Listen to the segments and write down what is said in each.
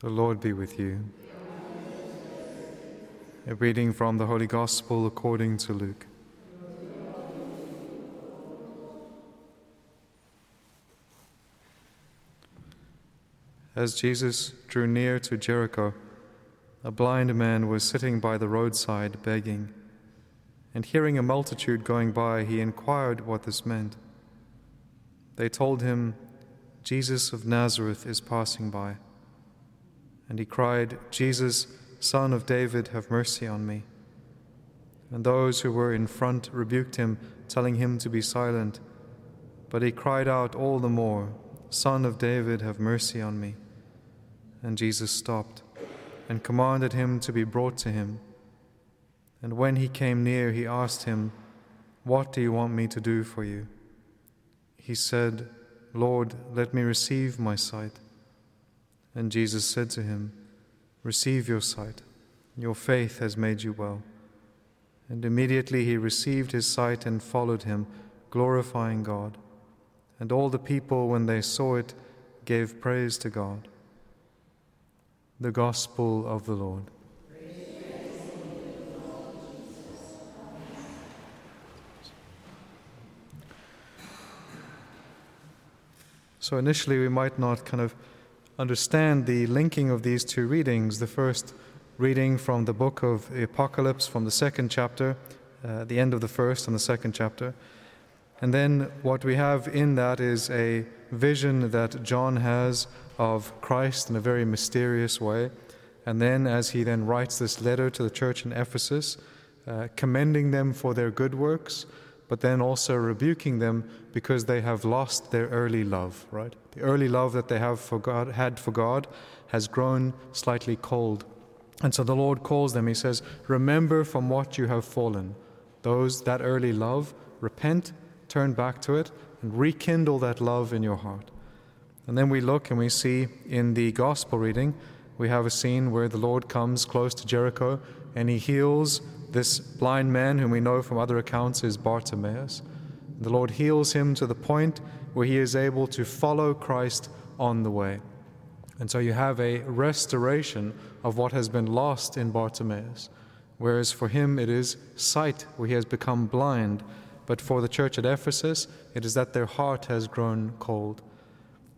The Lord be with you. A reading from the Holy Gospel according to Luke. As Jesus drew near to Jericho, a blind man was sitting by the roadside begging. And hearing a multitude going by, he inquired what this meant. They told him, Jesus of Nazareth is passing by. And he cried, Jesus, Son of David, have mercy on me. And those who were in front rebuked him, telling him to be silent. But he cried out all the more, Son of David, have mercy on me. And Jesus stopped and commanded him to be brought to him. And when he came near, he asked him, What do you want me to do for you? He said, Lord, let me receive my sight. And Jesus said to him, Receive your sight. Your faith has made you well. And immediately he received his sight and followed him, glorifying God. And all the people, when they saw it, gave praise to God. The Gospel of the Lord. So, initially, we might not kind of understand the linking of these two readings. The first reading from the book of the Apocalypse, from the second chapter, uh, the end of the first and the second chapter. And then what we have in that is a vision that John has of Christ in a very mysterious way. And then, as he then writes this letter to the church in Ephesus, uh, commending them for their good works, but then also rebuking them because they have lost their early love, right? The early love that they have for God, had for God has grown slightly cold. And so the Lord calls them, He says, Remember from what you have fallen. Those, that early love, repent, turn back to it, and rekindle that love in your heart. And then we look and we see in the gospel reading, we have a scene where the Lord comes close to Jericho and He heals this blind man, whom we know from other accounts is Bartimaeus. The Lord heals him to the point where he is able to follow Christ on the way. And so you have a restoration of what has been lost in Bartimaeus. Whereas for him it is sight, where he has become blind. But for the church at Ephesus, it is that their heart has grown cold.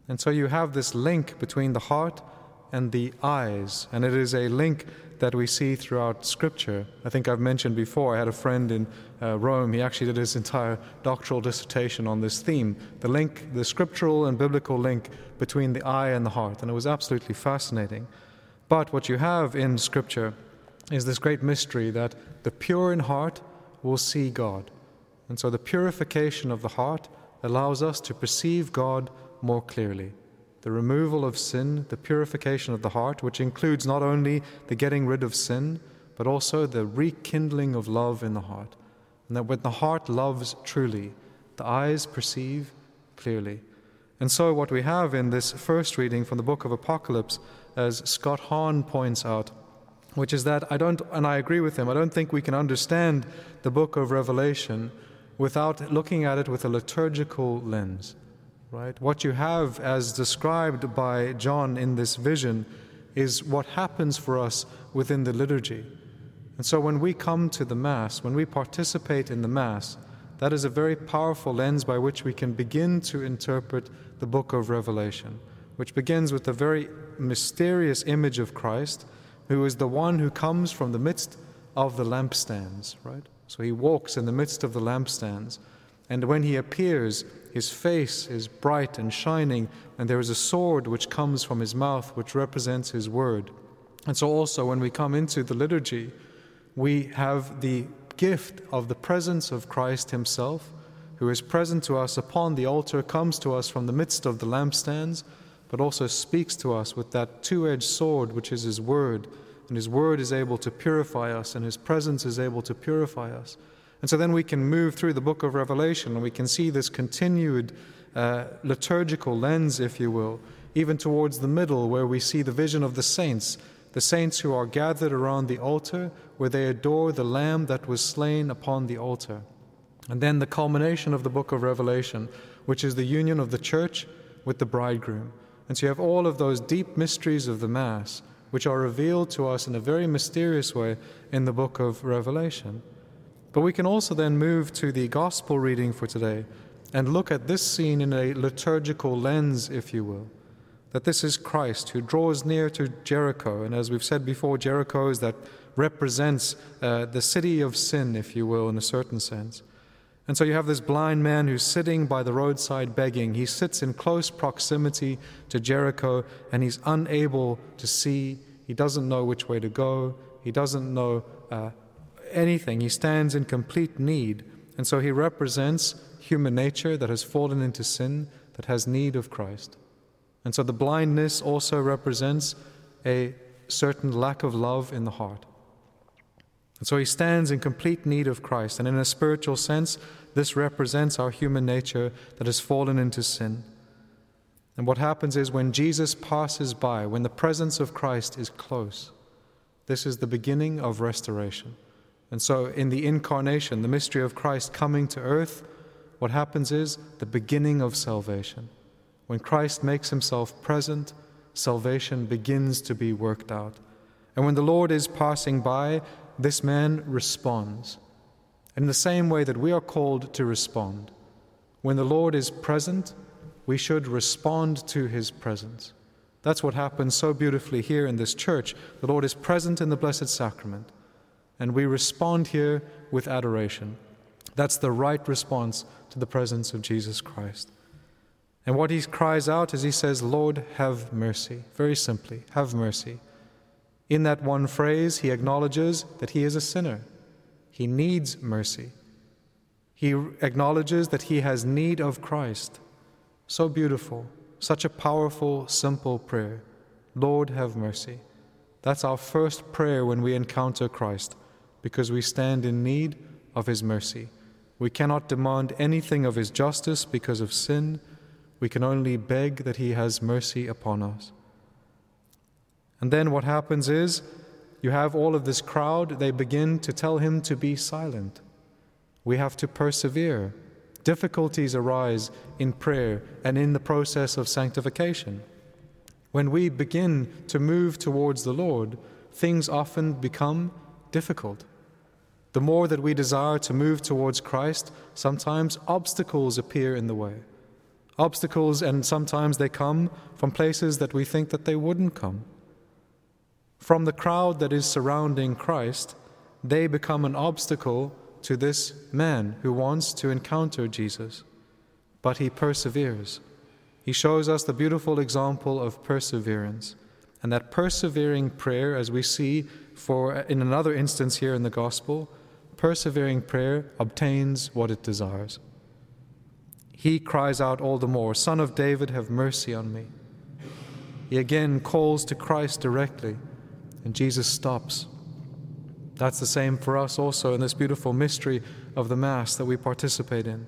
And so you have this link between the heart and the eyes. And it is a link that we see throughout Scripture. I think I've mentioned before, I had a friend in uh, Rome, he actually did his entire doctoral dissertation on this theme the link, the scriptural and biblical link between the eye and the heart. And it was absolutely fascinating. But what you have in Scripture is this great mystery that the pure in heart will see God. And so the purification of the heart allows us to perceive God more clearly the removal of sin, the purification of the heart, which includes not only the getting rid of sin, but also the rekindling of love in the heart. And that when the heart loves truly, the eyes perceive clearly. And so, what we have in this first reading from the book of Apocalypse, as Scott Hahn points out, which is that I don't, and I agree with him, I don't think we can understand the book of Revelation without looking at it with a liturgical lens right? What you have as described by John in this vision is what happens for us within the liturgy. And so when we come to the Mass, when we participate in the Mass, that is a very powerful lens by which we can begin to interpret the book of Revelation, which begins with the very mysterious image of Christ, who is the one who comes from the midst of the lampstands, right? So he walks in the midst of the lampstands. And when he appears, his face is bright and shining, and there is a sword which comes from his mouth, which represents his word. And so, also, when we come into the liturgy, we have the gift of the presence of Christ himself, who is present to us upon the altar, comes to us from the midst of the lampstands, but also speaks to us with that two edged sword, which is his word. And his word is able to purify us, and his presence is able to purify us. And so then we can move through the book of Revelation and we can see this continued uh, liturgical lens, if you will, even towards the middle where we see the vision of the saints, the saints who are gathered around the altar where they adore the Lamb that was slain upon the altar. And then the culmination of the book of Revelation, which is the union of the church with the bridegroom. And so you have all of those deep mysteries of the Mass, which are revealed to us in a very mysterious way in the book of Revelation. But we can also then move to the gospel reading for today and look at this scene in a liturgical lens, if you will. That this is Christ who draws near to Jericho. And as we've said before, Jericho is that represents uh, the city of sin, if you will, in a certain sense. And so you have this blind man who's sitting by the roadside begging. He sits in close proximity to Jericho and he's unable to see. He doesn't know which way to go. He doesn't know uh, anything. He stands in complete need. And so he represents human nature that has fallen into sin, that has need of Christ. And so the blindness also represents a certain lack of love in the heart. And so he stands in complete need of Christ. And in a spiritual sense, this represents our human nature that has fallen into sin. And what happens is when Jesus passes by, when the presence of Christ is close, this is the beginning of restoration. And so, in the incarnation, the mystery of Christ coming to earth, what happens is the beginning of salvation. When Christ makes himself present, salvation begins to be worked out. And when the Lord is passing by, this man responds. In the same way that we are called to respond. When the Lord is present, we should respond to his presence. That's what happens so beautifully here in this church. The Lord is present in the Blessed Sacrament, and we respond here with adoration. That's the right response to the presence of Jesus Christ. And what he cries out is he says, Lord, have mercy. Very simply, have mercy. In that one phrase, he acknowledges that he is a sinner. He needs mercy. He acknowledges that he has need of Christ. So beautiful, such a powerful, simple prayer. Lord, have mercy. That's our first prayer when we encounter Christ, because we stand in need of his mercy. We cannot demand anything of his justice because of sin. We can only beg that he has mercy upon us. And then what happens is you have all of this crowd, they begin to tell him to be silent. We have to persevere. Difficulties arise in prayer and in the process of sanctification. When we begin to move towards the Lord, things often become difficult. The more that we desire to move towards Christ, sometimes obstacles appear in the way. Obstacles, and sometimes they come from places that we think that they wouldn't come. From the crowd that is surrounding Christ, they become an obstacle to this man who wants to encounter Jesus. But he perseveres. He shows us the beautiful example of perseverance. And that persevering prayer, as we see for in another instance here in the gospel, persevering prayer obtains what it desires. He cries out all the more, Son of David, have mercy on me. He again calls to Christ directly and Jesus stops. That's the same for us also in this beautiful mystery of the Mass that we participate in.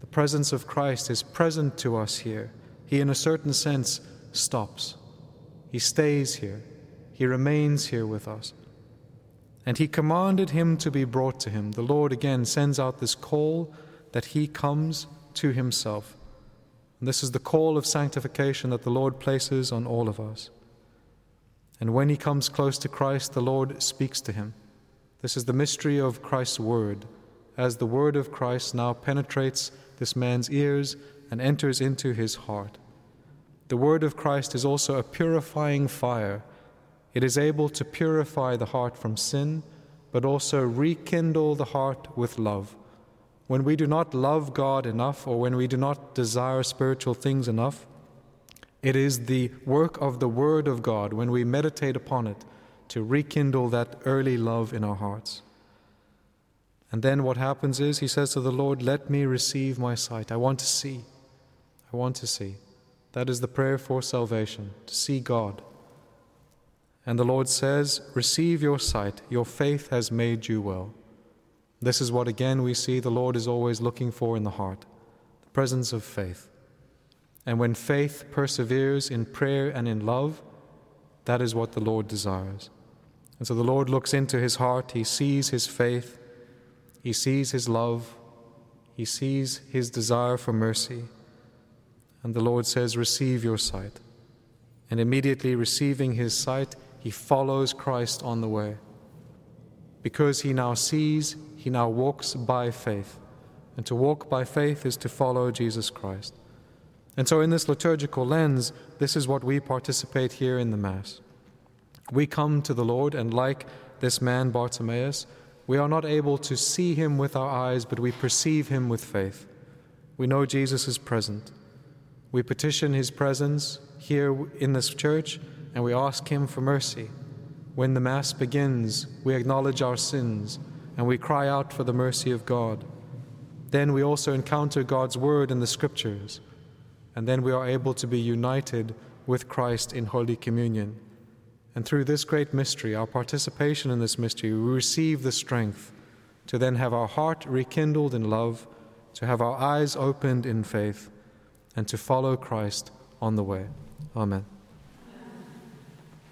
The presence of Christ is present to us here. He, in a certain sense, stops. He stays here. He remains here with us. And he commanded him to be brought to him. The Lord again sends out this call that he comes to himself. And this is the call of sanctification that the Lord places on all of us. And when he comes close to Christ, the Lord speaks to him. This is the mystery of Christ's word, as the word of Christ now penetrates this man's ears and enters into his heart. The word of Christ is also a purifying fire. It is able to purify the heart from sin, but also rekindle the heart with love. When we do not love God enough, or when we do not desire spiritual things enough, it is the work of the Word of God when we meditate upon it to rekindle that early love in our hearts. And then what happens is he says to the Lord, Let me receive my sight. I want to see. I want to see. That is the prayer for salvation, to see God. And the Lord says, Receive your sight. Your faith has made you well. This is what again we see the Lord is always looking for in the heart the presence of faith. And when faith perseveres in prayer and in love, that is what the Lord desires. And so the Lord looks into his heart, he sees his faith, he sees his love, he sees his desire for mercy. And the Lord says, Receive your sight. And immediately receiving his sight, he follows Christ on the way. Because he now sees, he now walks by faith. And to walk by faith is to follow Jesus Christ. And so, in this liturgical lens, this is what we participate here in the Mass. We come to the Lord, and like this man Bartimaeus, we are not able to see him with our eyes, but we perceive him with faith. We know Jesus is present. We petition his presence here in this church, and we ask him for mercy. When the Mass begins, we acknowledge our sins and we cry out for the mercy of God. Then we also encounter God's Word in the Scriptures, and then we are able to be united with Christ in Holy Communion. And through this great mystery, our participation in this mystery, we receive the strength to then have our heart rekindled in love, to have our eyes opened in faith, and to follow Christ on the way. Amen.